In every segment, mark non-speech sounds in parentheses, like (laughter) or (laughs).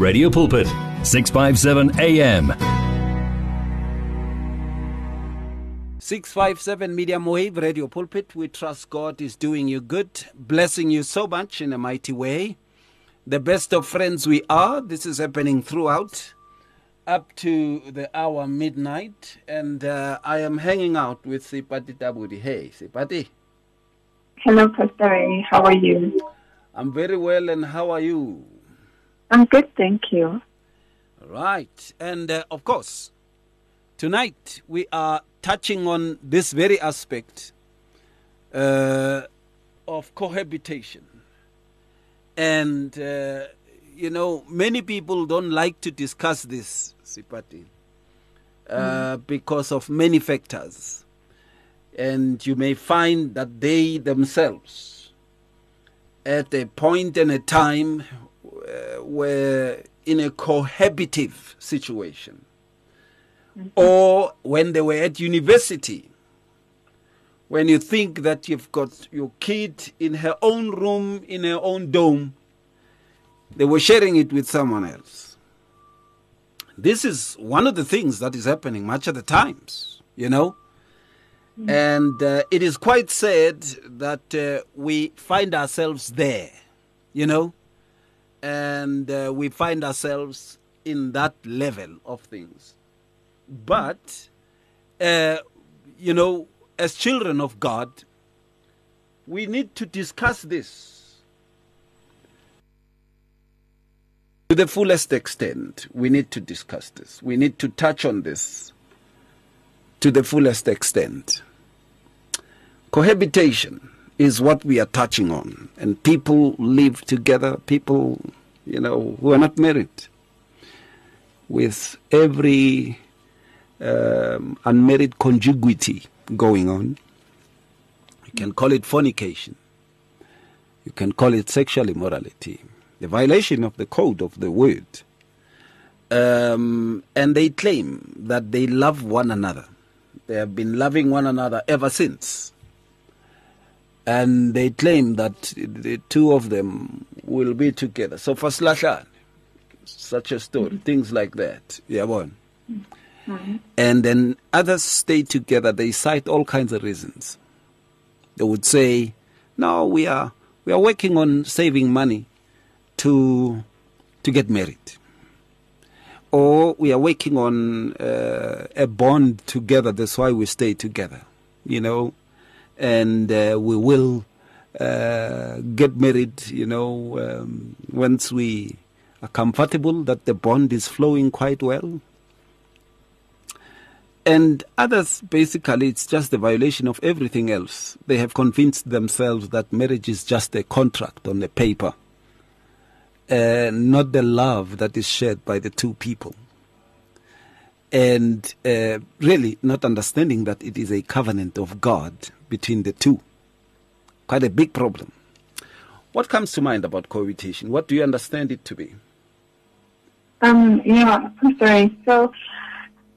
Radio Pulpit, 657 AM. 657 Medium Wave Radio Pulpit. We trust God is doing you good, blessing you so much in a mighty way. The best of friends we are. This is happening throughout up to the hour midnight. And uh, I am hanging out with Seipati Tabudi. Hey, Seipati. Hello, Pastor How are you? I'm very well, and how are you? I'm good, thank you. Right. And uh, of course, tonight we are touching on this very aspect uh, of cohabitation. And, uh, you know, many people don't like to discuss this, Seipati, uh, mm. because of many factors. And you may find that they themselves, at a point and a time, uh, were in a cohabitive situation, mm-hmm. or when they were at university. When you think that you've got your kid in her own room, in her own dome, they were sharing it with someone else. This is one of the things that is happening much of the times, you know. Mm-hmm. And uh, it is quite sad that uh, we find ourselves there, you know and uh, we find ourselves in that level of things. But, uh, you know, as children of God, we need to discuss this to the fullest extent. We need to discuss this. We need to touch on this to the fullest extent. Cohabitation is what we are touching on. And people live together, people, you know, who are not married, with every um, unmarried conjuguity going on. You can call it fornication. You can call it sexual immorality, the violation of the code of the word. Um, and they claim that they love one another. They have been loving one another ever since and they claim that the two of them will be together. So for Slashan, such a story, mm-hmm. things like that. Yeah, one. Mm-hmm. And then others stay together. They cite all kinds of reasons. They would say, "No, we are we are working on saving money to to get married." Or we are working on uh, a bond together. That's why we stay together. You know, and uh, we will uh, get married, you know, um, once we are comfortable that the bond is flowing quite well. And others, basically, it's just the violation of everything else. They have convinced themselves that marriage is just a contract on the paper, uh, not the love that is shared by the two people and uh, really not understanding that it is a covenant of God between the two. Quite a big problem. What comes to mind about cohabitation? What do you understand it to be? Um, yeah, I'm sorry. So,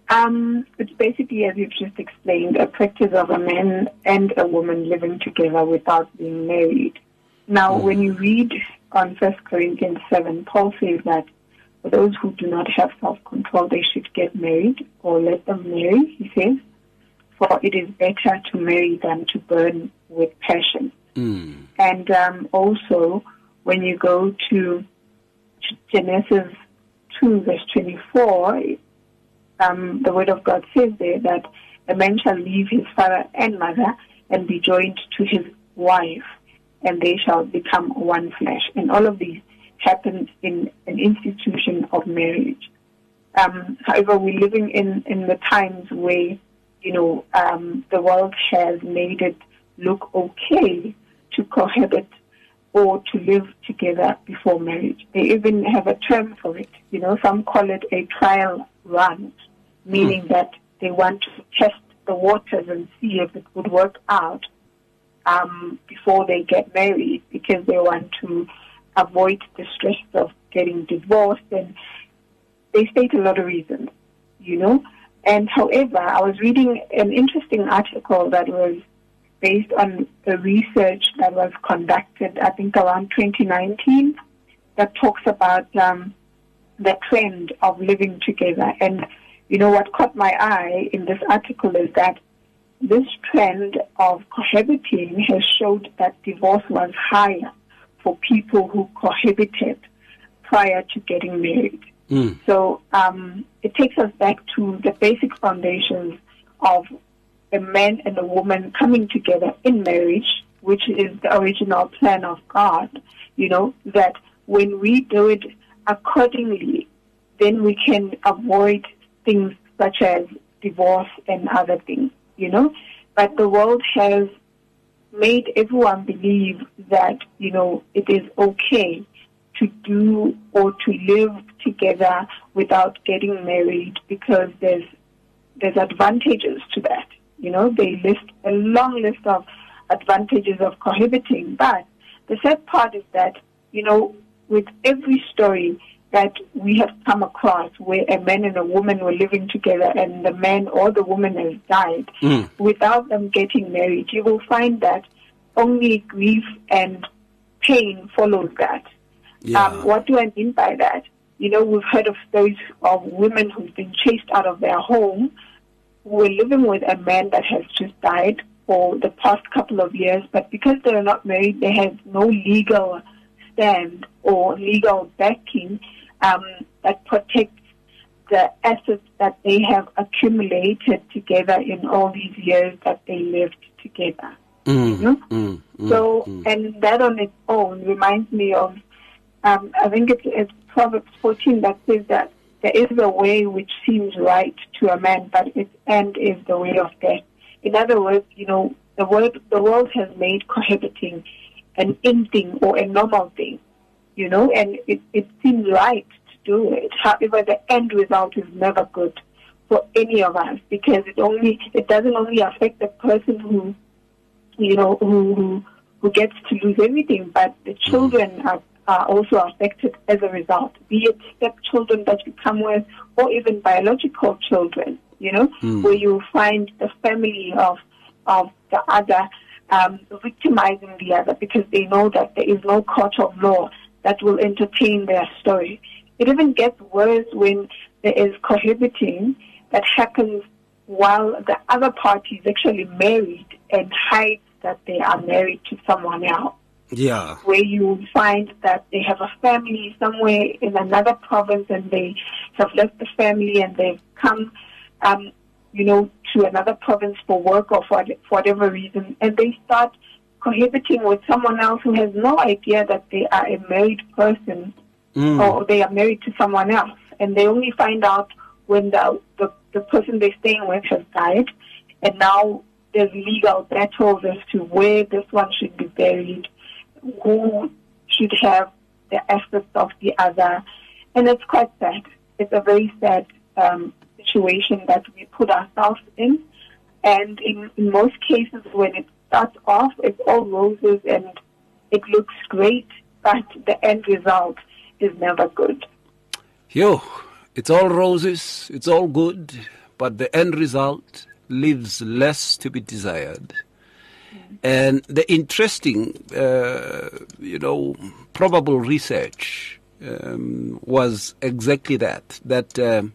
um, it's basically, as you've just explained, a practice of a man and a woman living together without being married. Now, mm. when you read on First Corinthians 7, Paul says that for those who do not have self-control, they should get married or let them marry, he says. It is better to marry than to burn with passion. Mm. And um, also, when you go to Genesis 2, verse 24, um, the Word of God says there that a man shall leave his father and mother and be joined to his wife, and they shall become one flesh. And all of these happens in an institution of marriage. Um, however, we're living in, in the times where, you know, um, the world has made it look okay to cohabit or to live together before marriage. They even have a term for it. You know, some call it a trial run, meaning mm. that they want to test the waters and see if it would work out um, before they get married because they want to avoid the stress of getting divorced and they state a lot of reasons, you know. And however, I was reading an interesting article that was based on the research that was conducted, I think around 2019, that talks about um, the trend of living together. And you know what caught my eye in this article is that this trend of cohabiting has showed that divorce was higher for people who cohabited prior to getting married. Mm. So um, it takes us back to the basic foundations of a man and a woman coming together in marriage, which is the original plan of God. You know, that when we do it accordingly, then we can avoid things such as divorce and other things, you know. But the world has made everyone believe that, you know, it is okay to do or to live together without getting married because there's there's advantages to that. You know, they list a long list of advantages of cohabiting. But the sad part is that, you know, with every story that we have come across where a man and a woman were living together and the man or the woman has died Mm. without them getting married, you will find that only grief and pain follows that. Yeah. Um, what do I mean by that? You know, we've heard of stories of women who've been chased out of their home, who were living with a man that has just died for the past couple of years, but because they are not married, they have no legal stand or legal backing um, that protects the assets that they have accumulated together in all these years that they lived together. Mm. know? Mm. Mm. So, and that on its own reminds me of, um, I think it's, it's Proverbs 14 that says that there is a way which seems right to a man, but its end is the way of death. In other words, you know, the world, the world has made cohabiting an in thing or a normal thing, you know, and it, it seems right to do it. However, the end result is never good for any of us because it only, it doesn't only affect the person who you know, who, who, who gets to lose everything, but the children are, are also affected as a result, be it stepchildren that you come with or even biological children, you know, where you find the family of, of the other um, victimizing the other because they know that there is no court of law that will entertain their story. It even gets worse when there is cohabiting that happens while the other party is actually married and hides that they are married to someone else. Yeah. Where you find that they have a family somewhere in another province and they have left the family and they've come, um, you know, to another province for work or for, for whatever reason, and they start cohabiting with someone else who has no idea that they are a married person Mm. or they are married to someone else, and they only find out when the, the the person they're staying with has died, and now there's legal battles as to where this one should be buried, who should have the assets of the other, and it's quite sad. It's a very sad um, situation that we put ourselves in, and in, in most cases, when it starts off, it's all roses and it looks great, but the end result is never good. Yo, it's all roses, it's all good, but the end result leaves less to be desired. And the interesting, uh, you know, probable research um, was exactly that. That um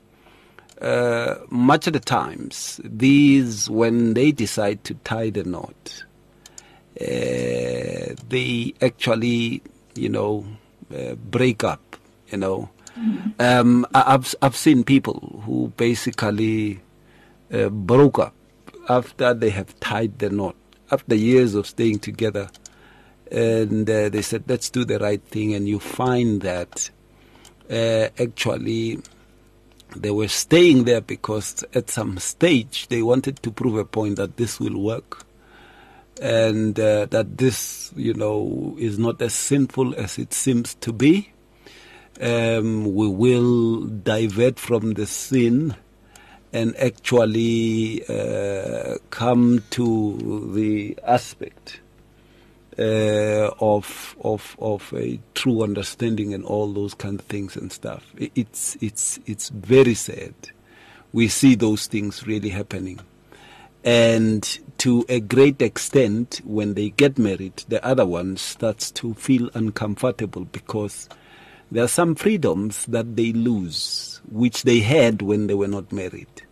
uh, much of the times, these, when they decide to tie the knot, uh, they actually, you know, uh, break up, you know. Um, I- I've, I've seen people who basically uh, broke up after they have tied the knot, after years of staying together. And uh, they said, let's do the right thing. And you find that uh, actually they were staying there because at some stage they wanted to prove a point that this will work and uh, that this, you know, is not as sinful as it seems to be. Um, we will divert from the sin and actually uh, come to the aspect uh, of of of a true understanding and all those kind of things and stuff. It's it's it's very sad. We see those things really happening, and to a great extent, when they get married, the other one starts to feel uncomfortable because there are some freedoms that they lose, which they had when they were not married.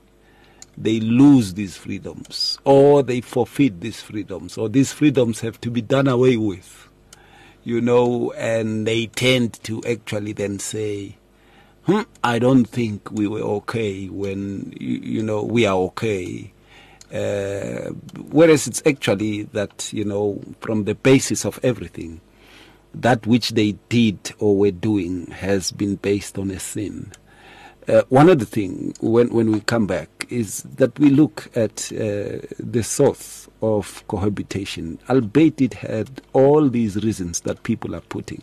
They lose these freedoms, or they forfeit these freedoms, or these freedoms have to be done away with, you know, and they tend to actually then say, hmm, I don't think we were okay when, you, you know, we are okay. Uh, whereas it's actually that, you know, from the basis of everything, that which they did or were doing has been based on a sin. Uh, one other thing, when, when we come back, is that we look at uh, the source of cohabitation, albeit it had all these reasons that people are putting.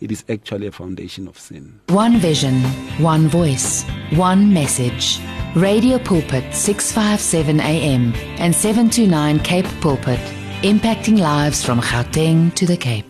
It is actually a foundation of sin. One vision, one voice, one message. Radio Pulpit 657 AM and 729 Cape Pulpit, impacting lives from Gauteng to the Cape.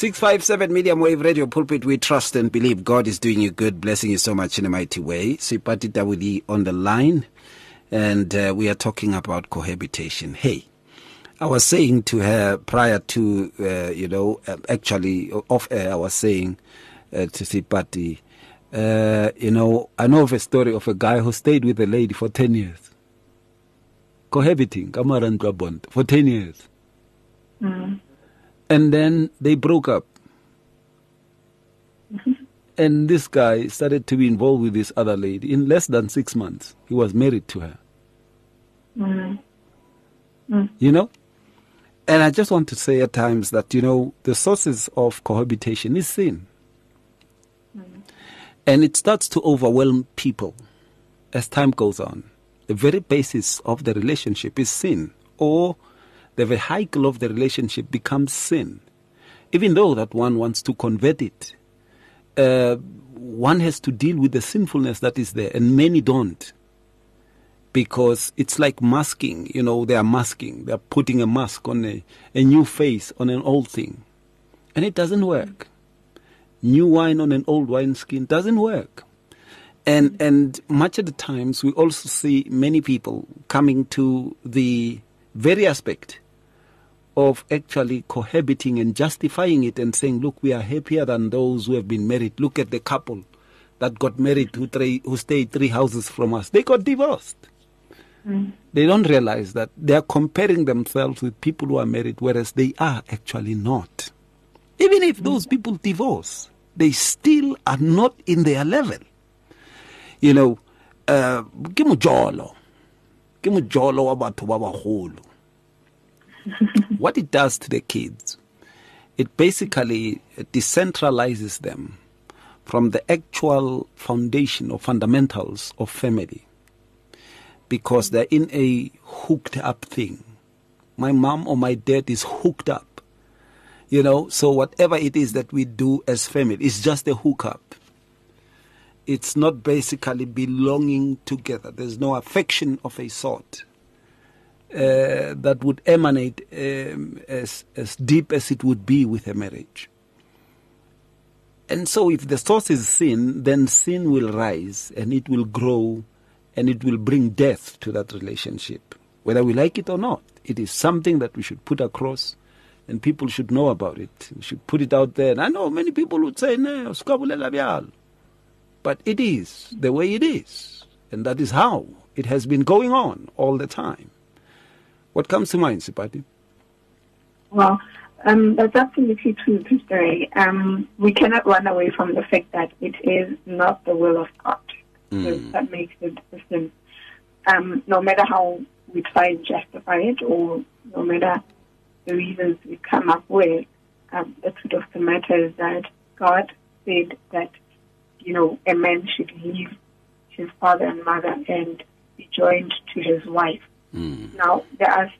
657 Medium Wave Radio Pulpit, we trust and believe God is doing you good, blessing you so much in a mighty way. Seipati Tabudi on the line, and uh, we are talking about cohabitation. Hey, I was saying to her prior to, uh, you know, uh, actually off air, I was saying uh, to Seipati, uh, you know, I know of a story of a guy who stayed with a lady for 10 years, cohabiting, Kamarandra Bond, for 10 years. Mm. And then they broke up. Mm-hmm. and this guy started to be involved with this other lady. In less than six months, he was married to her. Mm-hmm. Mm. You know? And I just want to say at times that, you know, the sources of cohabitation is sin. Mm. And it starts to overwhelm people as time goes on. The very basis of the relationship is sin, or the vehicle of the relationship becomes sin. Even though that one wants to convert it, uh, one has to deal with the sinfulness that is there, and many don't. Because it's like masking, you know, they are masking, they are putting a mask on a, a new face on an old thing. And it doesn't work. New wine on an old wine skin doesn't work. And, and much of the times we also see many people coming to the very aspect of actually cohabiting and justifying it and saying, look, we are happier than those who have been married. Look at the couple that got married who, three, who stayed three houses from us. They got divorced. They don't realize that they are comparing themselves with people who are married, whereas they are actually not. Even if those people divorce, they still are not in their level. You know, uh, ke mojolo wa batho ba bagolo (laughs) what it does to the kids, it basically decentralizes them from the actual foundation or fundamentals of family because they're in a hooked up thing. My mom or my dad is hooked up. You know, so whatever it is that we do as family is just a hookup. It's not basically belonging together. There's no affection of a sort uh, that would emanate um, as, as deep as it would be with a marriage. And so, if the source is sin, then sin will rise and it will grow and it will bring death to that relationship, whether we like it or not. It is something that we should put across and people should know about it. We should put it out there. And I know many people would say, no, but it is the way it is. And that is how it has been going on all the time. What comes to mind, Seipati? Well, um, that's absolutely true, Ray. Um, we cannot run away from the fact that it is not the will of God. So that makes it a. Um, no matter how we try and justify it, or no matter the reasons we come up with, um, the truth of the matter is that God said that, you know, a man should leave his father and mother and be joined to his wife. Now, there are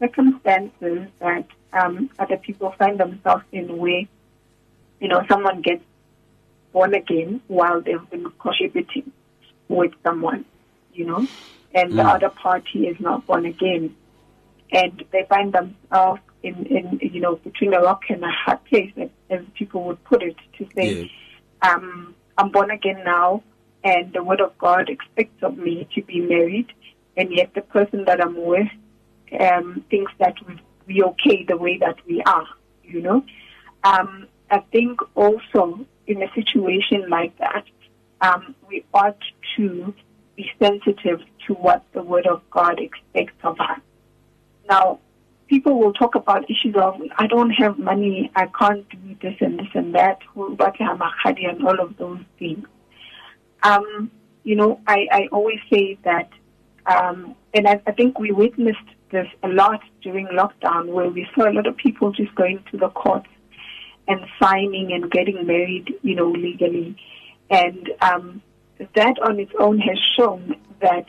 circumstances that um, other people find themselves in where, you know, someone gets born again while they've been cohabiting with someone, you know, and the other party is not born again, and they find themselves in, in you know between a rock and a hard place, as, people would put it, to say, um, I'm born again now, and the Word of God expects of me to be married, and yet the person that I'm with um, thinks that we we okay the way that we are, you know. Um, I think also in a situation like that, um, we ought to be sensitive to what the Word of God expects of us. Now, people will talk about issues of, I don't have money, I can't do this and this and that, and all of those things. Um, you know, I, I always say that, um, and I, I think we witnessed this a lot during lockdown where we saw a lot of people just going to the courts and signing and getting married, you know, legally. And um, that on its own has shown that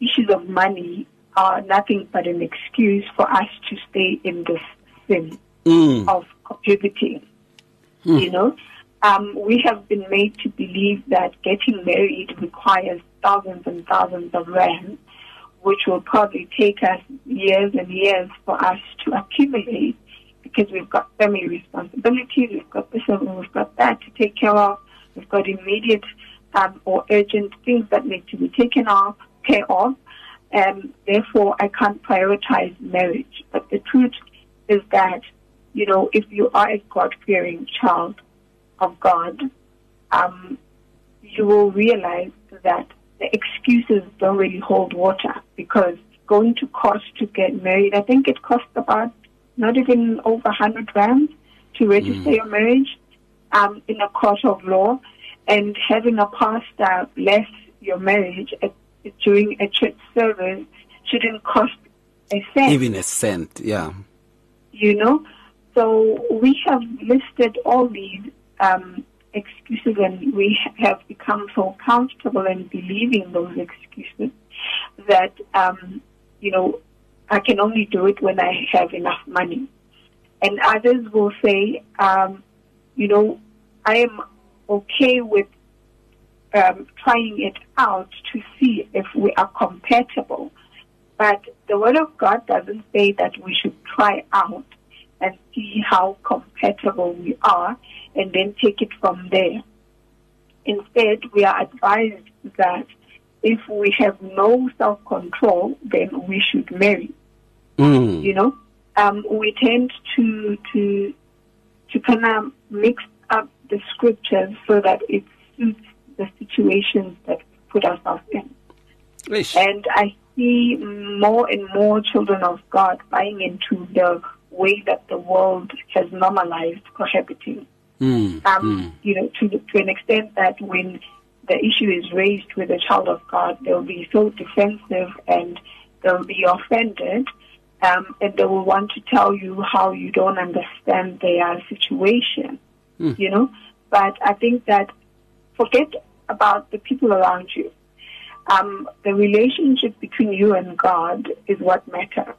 issues of money are nothing but an excuse for us to stay in this sin Mm. of cohabiting. You know, um, we have been made to believe that getting married requires thousands and thousands of rands, which will probably take us years and years for us to accumulate because we've got family responsibilities, we've got this and we've got that to take care of, we've got immediate um, or urgent things that need to be taken off, care of. Um, therefore, I can't prioritize marriage. But the truth is that, you know, if you are a God-fearing child of God, um, you will realize that the excuses don't really hold water because going to cost to get married, I think it costs about not even over 100 rand to register your marriage um, in a court of law, and having a pastor bless your marriage at, during a church service shouldn't cost a cent Even a cent, yeah. you know. So we have listed all these um, excuses, and we have become so comfortable in believing those excuses that um, you know I can only do it when I have enough money. And others will say, um, you know, I am okay with um, trying it out to see if we are compatible. But the Word of God doesn't say that we should try out and see how compatible we are and then take it from there. Instead, we are advised that if we have no self control, then we should marry. Mm. You know, um, we tend to to to kind of mix up the scriptures so that it suits the situations that we put ourselves in. Ish. And I see more and more children of God buying into the way that the world has normalized cohabiting. Mm. Um, You know, to, to an extent that when the issue is raised with a child of God, they'll be so defensive and they'll be offended. Um, and they will want to tell you how you don't understand their situation, you know. But I think that forget about the people around you. Um, the relationship between you and God is what matters,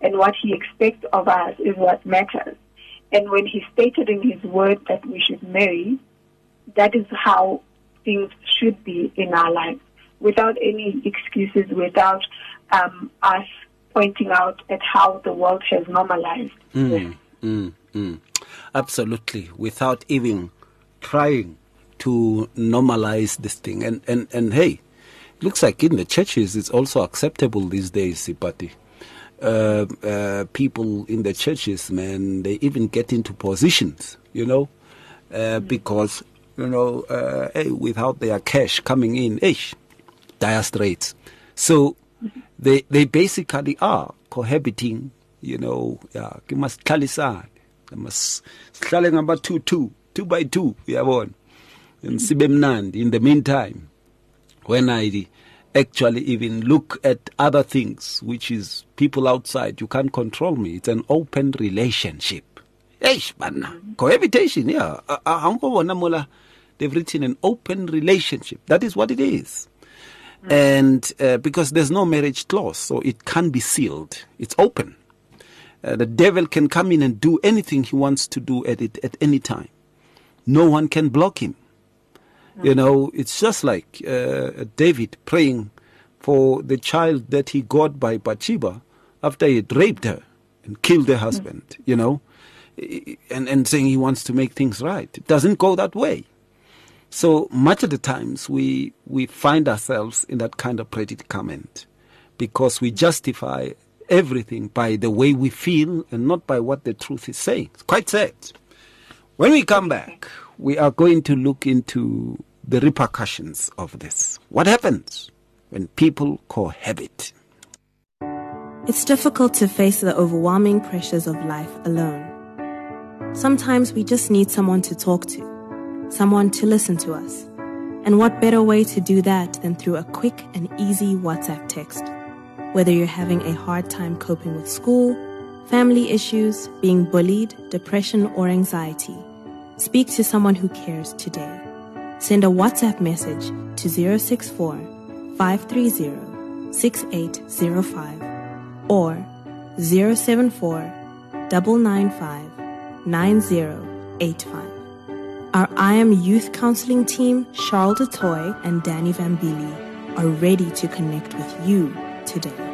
and what He expects of us is what matters. And when He stated in His Word that we should marry, that is how things should be in our lives, without any excuses, without um, us pointing out at how the world has normalized. this. Mm, mm. Absolutely, without even trying to normalize this thing. And, and, and hey, it looks like in the churches it's also acceptable these days, Seipati. Uh, uh, people in the churches, man, they even get into positions, you know, uh, because, you know, uh, hey, without their cash coming in, hey, dire straits. So they they basically are cohabiting, you know, yeah. Mas sihlale 2 2, 2 by 2, uyabona. And sibe in the meantime when I actually even look at other things which is people outside you can't control me it's an open relationship Eish, bana. Cohabitation, yeah. Angibona mola, They've written an open relationship. That is what it is. And uh, because there's no marriage clause, so it can't be sealed. It's open. Uh, the devil can come in and do anything he wants to do at it at any time. No one can block him. You know, it's just like uh, David praying for the child that he got by Bathsheba after he had raped her and killed her husband, you know, and, and saying he wants to make things right. It doesn't go that way. So much of the times we, we find ourselves in that kind of predicament because we justify everything by the way we feel and not by what the truth is saying. It's quite sad. When we come back, we are going to look into the repercussions of this. What happens when people cohabit? It's difficult to face the overwhelming pressures of life alone. Sometimes we just need someone to talk to, someone to listen to us. And what better way to do that than through a quick and easy WhatsApp text? Whether you're having a hard time coping with school, family issues, being bullied, depression, or anxiety, speak to someone who cares today. Send a WhatsApp message to 064 530 6805 or 074 995 9085. Our I Am Youth Counseling team, Charles DeToy and Danny Vambili, are ready to connect with you today.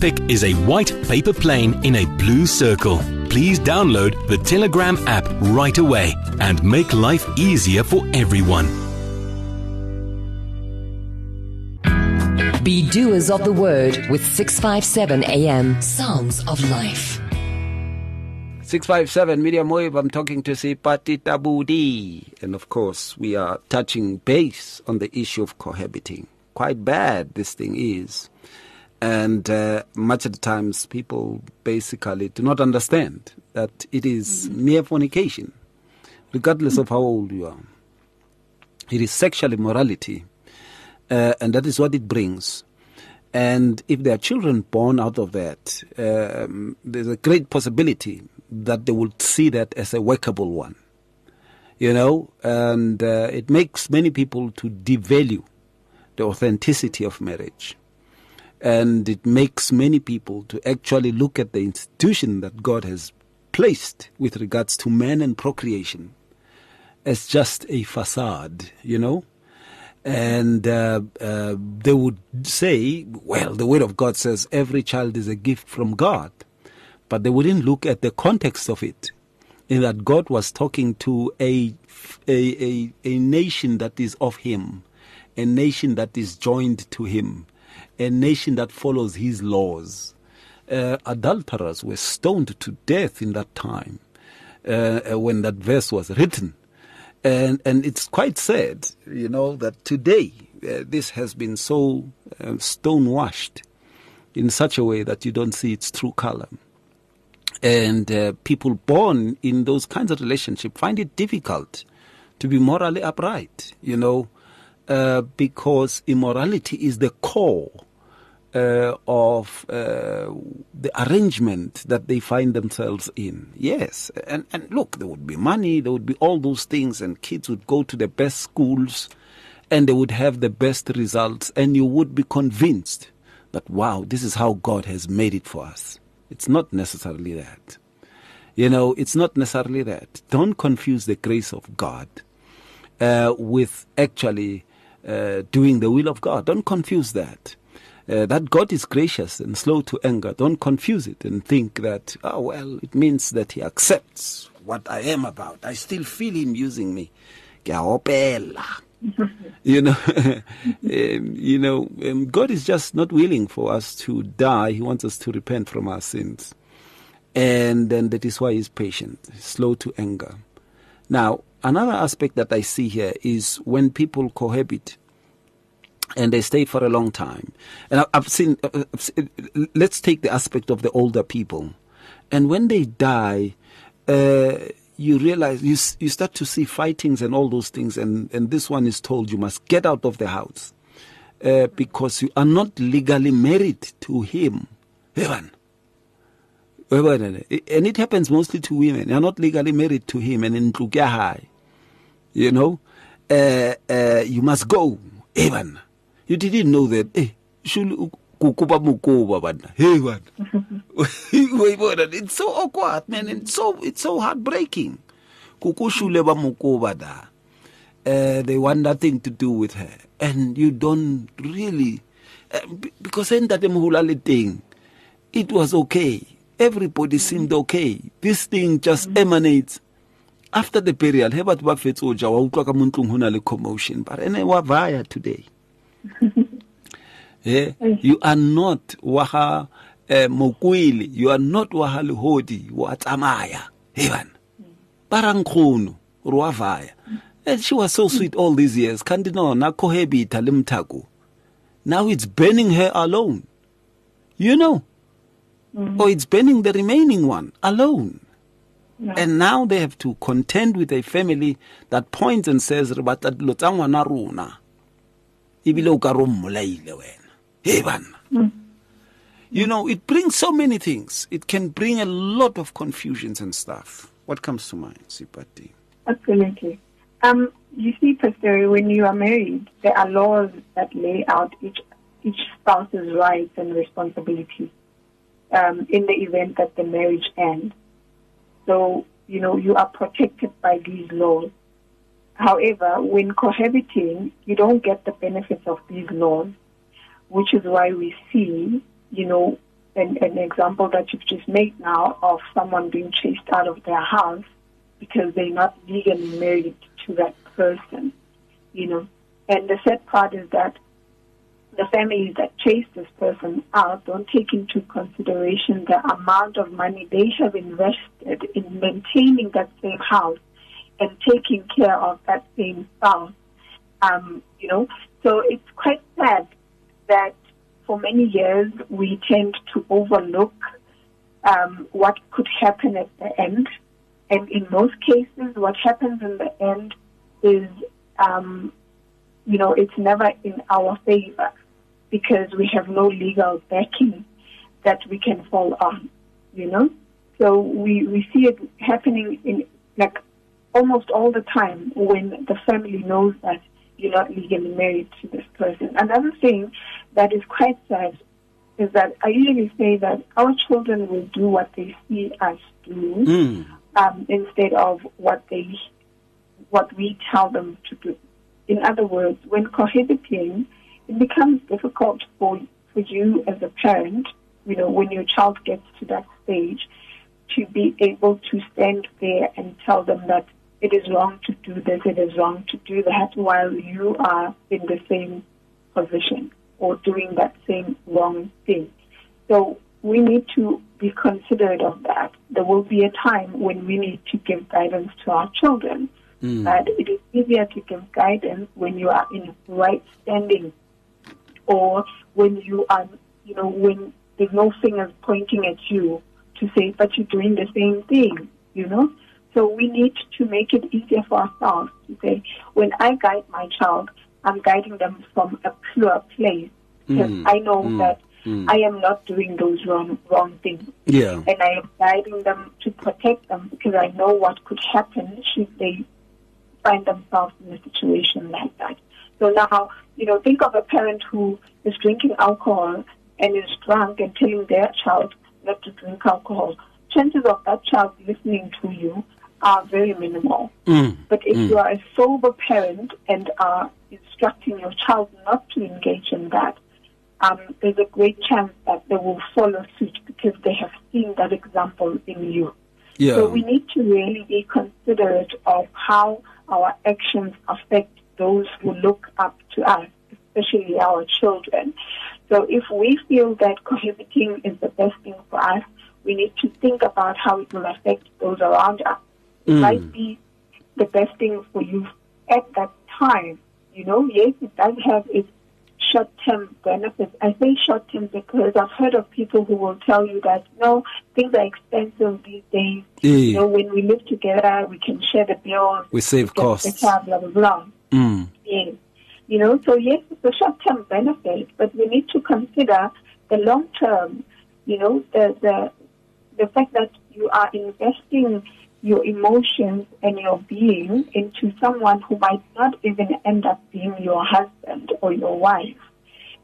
pic is a white paper plane in a blue circle. Please download the Telegram app right away and make life easier for everyone. Be doers of the word with 657 AM. Sounds of life. 657 Media Wave, I'm talking to Seipati Tabudi. And of course, we are touching base on the issue of cohabiting. Quite bad this thing is. And uh, much of the times, people basically do not understand that it is mere fornication, regardless of how old you are. It is sexual immorality, uh, and that is what it brings. And if there are children born out of that, um, there's a great possibility that they will see that as a workable one. You know, and uh, it makes many people to devalue the authenticity of marriage. And it makes many people to actually look at the institution that God has placed with regards to man and procreation as just a facade, you know. And uh, uh, they would say, well, the Word of God says every child is a gift from God but they wouldn't look at the context of it in that God was talking to a, a, a, a nation that is of Him, a nation that is joined to Him, a nation that follows His laws. Uh, adulterers were stoned to death in that time uh, when that verse was written. And, and it's quite sad, you know, that today uh, this has been so uh, stonewashed in such a way that you don't see its true color and uh, people born in those kinds of relationships find it difficult to be morally upright, you know, uh, because immorality is the core uh, of uh, the arrangement that they find themselves in. Yes, and, and look, there would be money, there would be all those things, and kids would go to the best schools and they would have the best results, and you would be convinced that, wow, this is how God has made it for us. It's not necessarily that. You know, it's not necessarily that. Don't confuse the grace of God uh, with actually uh, doing the will of God. Don't confuse that. Uh, that God is gracious and slow to anger. Don't confuse it and think that, oh, well, it means that He accepts what I am about. I still feel Him using me (laughs) you know, (laughs) um, you know, um, God is just not willing for us to die. He wants us to repent from our sins. And then that is why he's patient, slow to anger. Now, another aspect that I see here is when people cohabit and they stay for a long time. And I've seen, uh, I've seen let's take the aspect of the older people. And when they die, uh, you realize you you start to see fightings and all those things, and and this one is told you must get out of the house uh, because you are not legally married to him. Evan, And it happens mostly to women. You're not legally married to him, and in high, you know, uh, uh, you must go. Evan, you didn't know that. Eh, shulu kukuba mukuba bana. Hey, (laughs) it's so awkward man. And it's so it's so heartbreaking. Kukushule bamukuba da. Uh, they want nothing to do with her. And you don't really uh, because in that muhulale thing it was okay. Everybody seemed okay. This thing just emanates after the burial he batho ba fetse o ja wa utlwa ka mo ntlong ho na le commotion but ene wa vaya today. (laughs) Eh, you are not waha eh, mokwele you are not waha lehodi wa tsamaya hey bana. Ba ra nkgono gore wa vaya. And she was so sweet all these years. Kanti no na cohabita le mthako. Now it's burning her alone. You know? Or it's burning the remaining one alone and now they have to contend with a family that points and says re batla dilo tsa ngwana rona ebile o ka re o mmolaile wena. Banna. You know it brings so many things. It can bring a lot of confusions and stuff. What comes to mind Seipati? Absolutely. Um, you see, Pastor, when you are married, there are laws that lay out each each spouse's rights and responsibilities um, in the event that the marriage ends. So, you know, you are protected by these laws. However, when cohabiting, you don't get the benefits of these laws, which is why we see, you know, an, an example that you've just made now of someone being chased out of their house because they're not legally married to that person, you know. And the sad part is that the families that chase this person out don't take into consideration the amount of money they have invested in maintaining that same house and taking care of that same spouse. Um, you know, so it's quite sad that for many years we tend to overlook um, what could happen at the end. And in most cases, what happens in the end is, um, you know, it's never in our favor because we have no legal backing that we can fall on, you know? So we, we see it happening in like almost all the time when the family knows that you're not legally married to this person. Another thing that is quite sad is that I usually say that our children will do what they see us do um, instead of what they what we tell them to do. In other words, when cohabiting, it becomes difficult for for you as a parent, you know, when your child gets to that stage, to be able to stand there and tell them that it is wrong to do this, it is wrong to do that, while you are in the same position or doing that same wrong thing. So we need to be considerate of that. There will be a time when we need to give guidance to our children. Hmm. But it is easier to give guidance when you are in right standing or when you are, you know, when there's no fingers pointing at you to say, but you're doing the same thing, you know? So we need to make it easier for ourselves to say, when I guide my child, I'm guiding them from a pure place. Mm. Because I know mm. that mm. I am not doing those wrong wrong things, yeah. And I am guiding them to protect them because I know what could happen should they find themselves in a situation like that. So now, you know, think of a parent who is drinking alcohol and is drunk and telling their child not to drink alcohol. Chances of that child listening to you are very minimal. But if you are a sober parent and are instructing your child not to engage in that, um, there's a great chance that they will follow suit because they have seen that example in you. yeah So we need to really be considerate of how our actions affect those who look up to us, especially our children. So if we feel that cohabiting is the best thing for us, we need to think about how it will affect those around us. It mm. might be the best thing for you at that time. You know, yes, it does have its short-term benefits. I say short-term because I've heard of people who will tell you that no, things are expensive these days. Yeah. You know, when we live together, we can share the bills. We save costs. better, blah blah blah. Mm. Yes. You know, so yes, it's a short-term benefit, but we need to consider the long-term. You know, the the the fact that you are investing your emotions and your being into someone who might not even end up being your husband or your wife.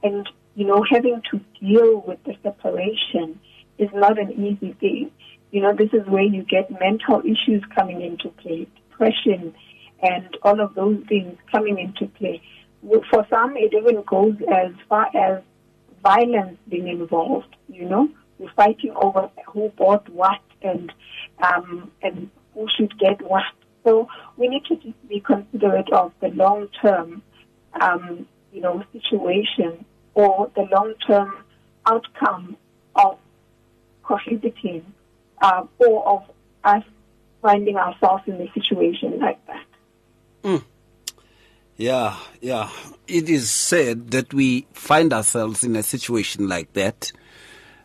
And, you know, having to deal with the separation is not an easy thing. You know, this is where you get mental issues coming into play, depression, and all of those things coming into play. For some, it even goes as far as violence being involved, you know. We're fighting over who bought what and um, and who should get what. So we need to just be considerate of the long term, um, you know, situation or the long term outcome of cohabiting uh, or of us finding ourselves in a situation like. Yeah, yeah. It is said that we find ourselves in a situation like that,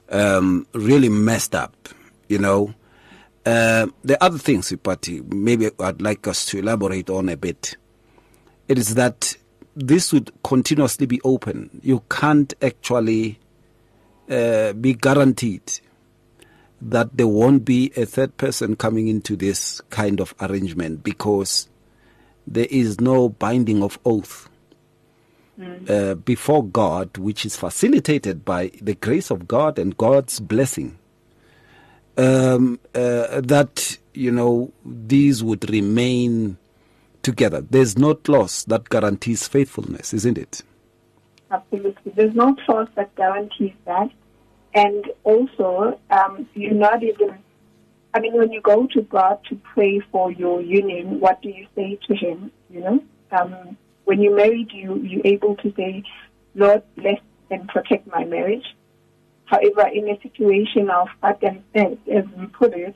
um, really messed up, you know. Uh, the other things, Seipati, maybe I'd like us to elaborate on a bit. It is that this would continuously be open. You can't actually uh, be guaranteed that there won't be a third person coming into this kind of arrangement because there is no binding of oath uh, before God, which is facilitated by the grace of God and God's blessing. Um, uh, that you know these would remain together. There's no clause that guarantees faithfulness, isn't it? Absolutely. There's no clause that guarantees that. And also, um, you're not even, I mean, when you go to God to pray for your union, what do you say to Him? You know, um, when you're married, you, you're able to say, Lord, bless and protect my marriage. However, in a situation of heart and sense, as we put it,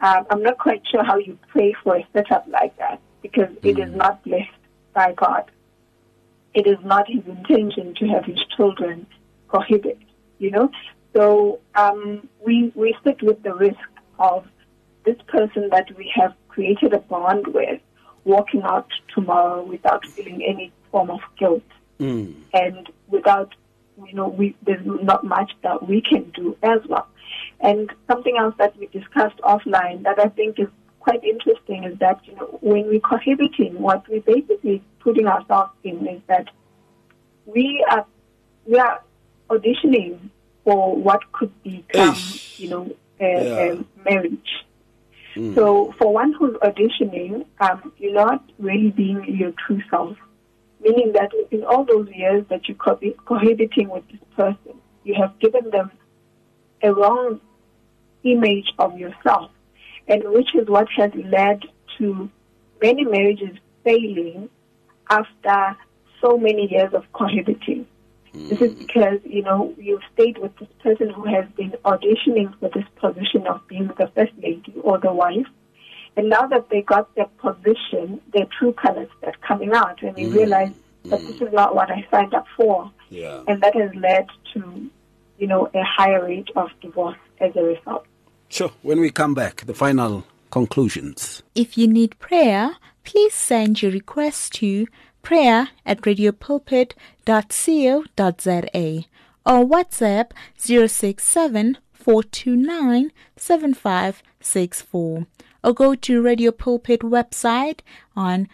um, I'm not quite sure how you pray for a setup like that because it is not blessed by God. It is not His intention to have His children cohabit, you know. So um, we we sit with the risk of this person that we have created a bond with walking out tomorrow without feeling any form of guilt mm. and without you know we there's not much that we can do as well. And something else that we discussed offline that I think is quite interesting is that you know when we're cohabiting, what we're basically putting ourselves in is that we are we are auditioning for what could become Eish. you know Yeah. marriage. So for one who's auditioning, um, you're not really being your true self. Meaning that in all those years that you're co- cohabiting with this person, you have given them a wrong image of yourself, and which is what has led to many marriages failing after so many years of cohabiting. This is because, you know, you've stayed with this person who has been auditioning for this position of being the first lady or the wife. And now that they got their position, their true colors start coming out and you mm, realize that mm. this is not what I signed up for. Yeah. And that has led to, you know, a higher rate of divorce as a result. Sure. When we come back, the final conclusions. If you need prayer, please send your request to prayer at radiopulpit.co.za or WhatsApp 067 429 7564 or go to Radio Pulpit website on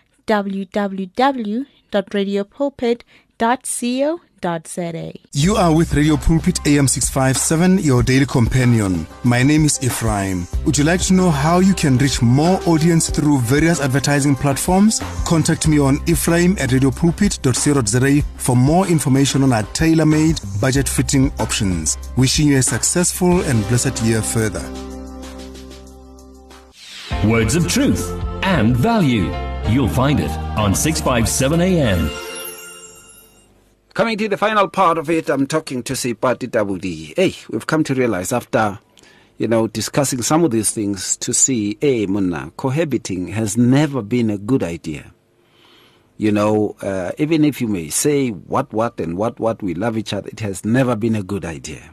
www.radiopulpit.co.za. You are with Radio Pulpit AM 657, your daily companion. My name is Ephraim. Would you like to know how you can reach more audience through various advertising platforms? Contact me on ephraim at radiopulpit.co.za for more information on our tailor made, budget fitting options. Wishing you a successful and blessed year further. Words of truth and value. You'll find it on 657 AM. Coming to the final part of it, I'm talking to Seipati Tabudi. Hey, we've come to realize after you know, discussing some of these things to see, hey, Munna, cohabiting has never been a good idea. You know, uh, even if you may say what, what, and what, what, we love each other, it has never been a good idea.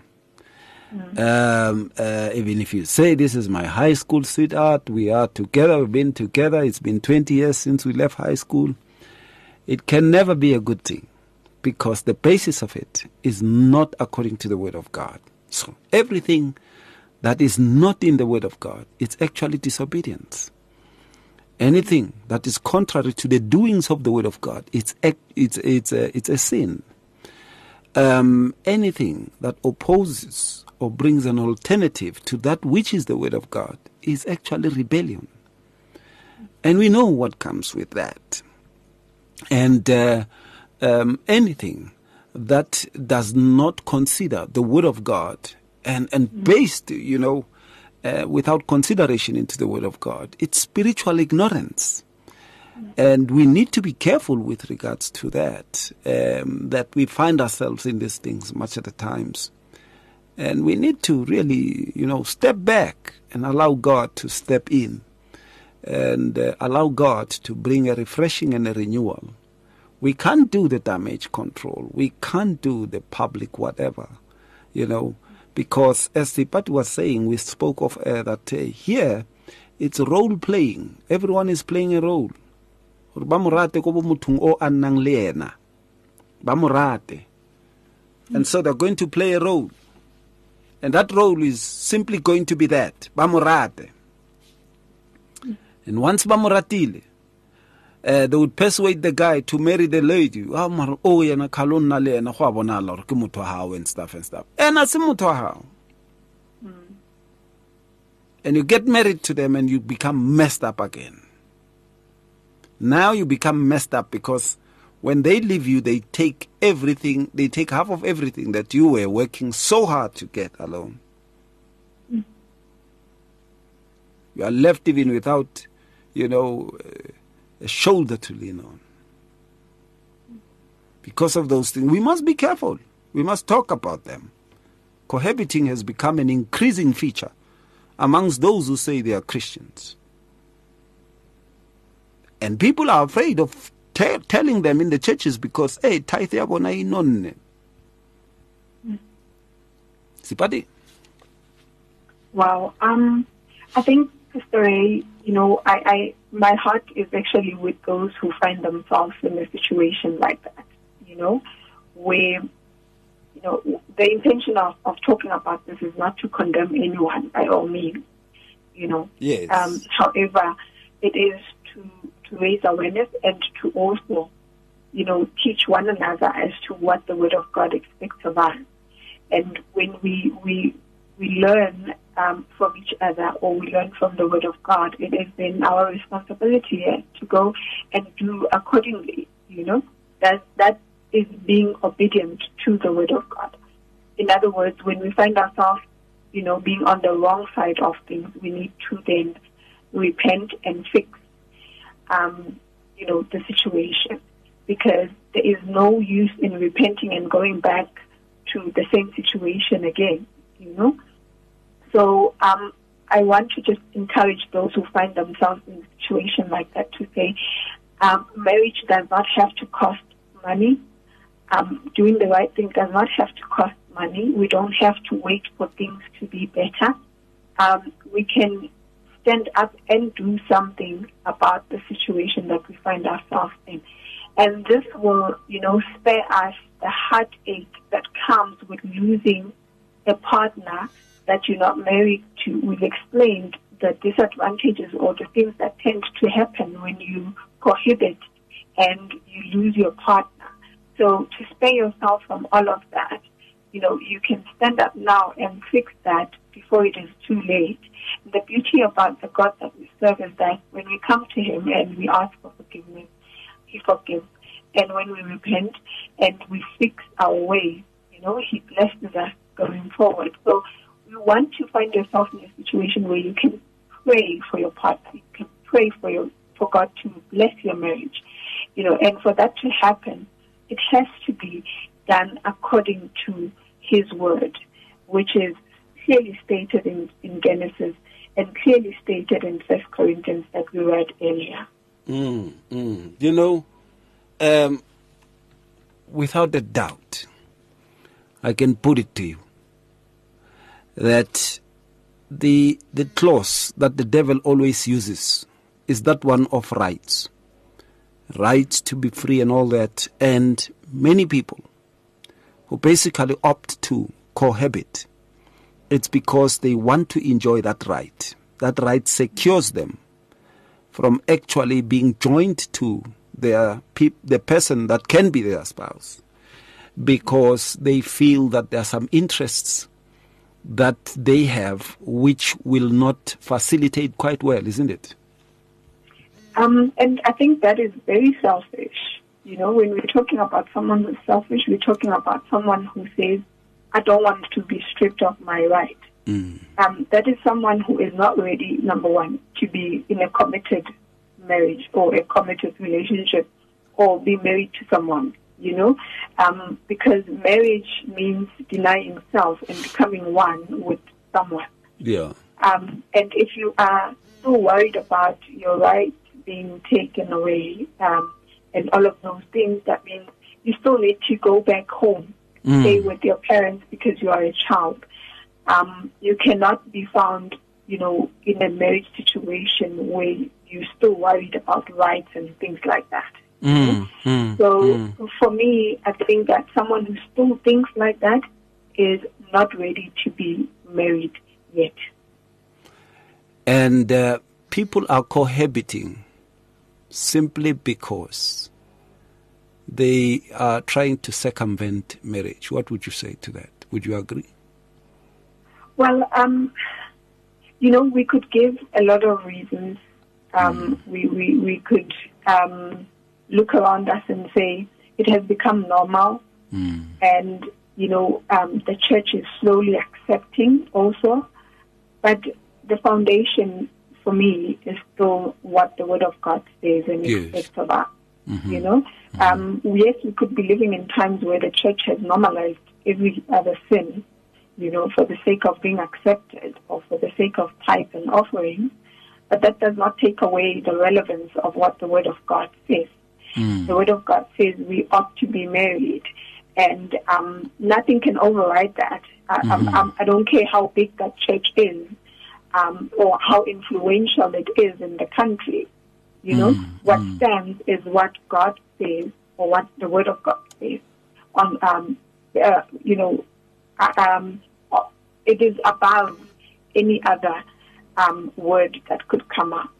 Um, uh, even if you say this is my high school sweetheart, we are together, we've been together, it's been 20 years since we left high school, it can never be a good thing because the basis of it is not according to the Word of God. So everything that is not in the Word of God, it's actually disobedience. Anything that is contrary to the doings of the Word of God, it's it's it's a, it's a sin. Um, anything that opposes or brings an alternative to that which is the Word of God is actually rebellion. And we know what comes with that. And uh, um, anything that does not consider the Word of God and, and based, you know, uh, without consideration into the Word of God, it's spiritual ignorance. And we need to be careful with regards to that, um, that we find ourselves in these things much at the times. And we need to really, you know, step back and allow God to step in and uh, allow God to bring a refreshing and a renewal. We can't do the damage control. We can't do the public whatever, you know, because as Seipati was saying, we spoke of uh, that uh, here it's role playing. Everyone is playing a role. And so they're going to play a role. And that role is simply going to be that. Ba mo. And once ba mo ratile, uh, they would persuade the guy to marry the lady. Ah, mara, oh, yena khalo nna le ena go a bonala gore ke motho wa hao and stuff and stuff. Ena se motho wa hao. And you get married to them and you become messed up again. Now you become messed up because when they leave you, they take everything, they take half of everything that you were working so hard to get alone. You are left even without, you know, uh, a shoulder to lean on. Because of those things, we must be careful. We must talk about them. Cohabiting has become an increasing feature amongst those who say they are Christians. And people are afraid of te- telling them in the churches because, hey, tithe ya bona e nonne. Seipati? Wow. Um, I think, Sister Ray, you know, I, I, my heart is actually with those who find themselves in a situation like that, you know, where, you know, the intention of, of talking about this is not to condemn anyone by all means, you know. Yes. Um, however, it is to, to raise awareness and to also, you know, teach one another as to what the Word of God expects of us. And when we, we, we learn um, from each other or we learn from the Word of God, it is then our responsibility to go and do accordingly. You know, that that is being obedient to the Word of God. In other words, when we find ourselves, you know, being on the wrong side of things, we need to then repent and fix, um, you know, the situation because there is no use in repenting and going back to the same situation again. You know. So um, I want to just encourage those who find themselves in a situation like that to say, um, marriage does not have to cost money. Um, doing the right thing does not have to cost money. We don't have to wait for things to be better. Um, we can stand up and do something about the situation that we find ourselves in. And this will, you know, spare us the heartache that comes with losing a partner that you're not married to. We've explained the disadvantages or the things that tend to happen when you cohabit and you lose your partner. So to spare yourself from all of that, you know, you can stand up now and fix that before it is too late. The beauty about the God that we serve is that when we come to Him and we ask for forgiveness, He forgives. And when we repent and we fix our ways, you know, He blesses us going forward. So you want to find yourself in a situation where you can pray for your partner, you can pray for your for God to bless your marriage, you know, and for that to happen, it has to be done according to His word, which is clearly stated in, in Genesis and clearly stated in First Corinthians that we read earlier. Mm, mm. You know, um, without a doubt, I can put it to you that the the clause that the devil always uses is that one of rights, rights to be free and all that, and many people who basically opt to cohabit, it's because they want to enjoy that right. That right secures them from actually being joined to their pe- the person that can be their spouse because they feel that there are some interests that they have which will not facilitate quite well, isn't it? Um, and I think that is very selfish. You know, when we're talking about someone who's selfish, we're talking about someone who says, I don't want to be stripped of my right. Mm. Um, that is someone who is not ready, number one, to be in a committed marriage or a committed relationship or be married to someone, you know, um, because marriage means denying self and becoming one with someone. Yeah. Um, and if you are so worried about your rights being taken away um, and all of those things, that means you still need to go back home, Mm. stay with your parents because you are a child. Um, you cannot be found, you know, in a marriage situation where you're still worried about rights and things like that. Mm, mm, So mm. for me, I think that someone who still thinks like that is not ready to be married yet. And uh, people are cohabiting simply because they are trying to circumvent marriage. What would you say to that? Would you agree? Well, um, you know, we could give a lot of reasons. Um, we, we, we could um, look around us and say it has become normal, and you know, um, the church is slowly accepting also. But the foundation for me is still what the Word of God says and Yes. expects of us. You know, um, yes, we could be living in times where the church has normalized every other sin, you know, for the sake of being accepted or for the sake of tithe and offering, but that does not take away the relevance of what the Word of God says. The Word of God says we ought to be married, and um, nothing can override that. I, I'm, I'm, I don't care how big that church is um, or how influential it is in the country. You know, what stands is what God says or what the Word of God says. On, um, uh, you know, uh, um, uh, it is above any other um, word that could come up.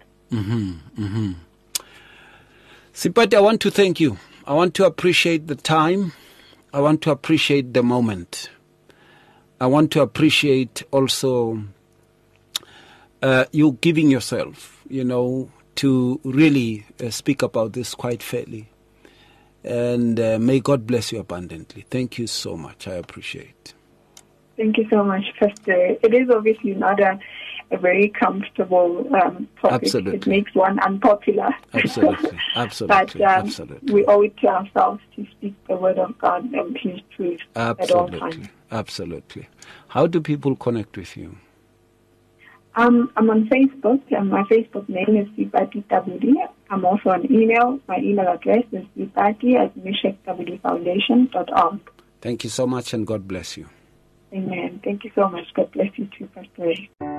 Seipati, I want to thank you. I want to appreciate the time. I want to appreciate the moment. I want to appreciate also uh, you giving yourself, you know, to really uh, speak about this quite fairly. And uh, may God bless you abundantly. Thank you so much. I appreciate. Thank you so much, Pastor. It is obviously not a, a very comfortable um, topic. Absolutely. It makes one unpopular. Absolutely. (laughs) but Absolutely. um, Absolutely. we owe it to ourselves to speak the word of God and His truth at all times. Absolutely. Absolutely. How do people connect with you? Um, I'm on Facebook, and my Facebook name is Seipati WD. I'm also on email. My email address is sipati at mishakWDfoundation.org. Thank you so much and God bless you. Amen. Thank you so much. God bless you too, Pastor.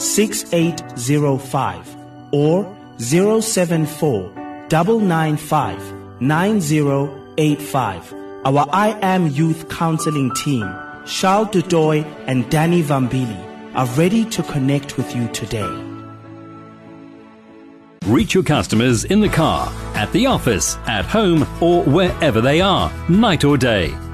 6805 or 074 995 9085. Our I Am Youth Counseling team, Charles Dudoy and Danny Vambili, are ready to connect with you today. Reach your customers in the car, at the office, at home, or wherever they are, night or day.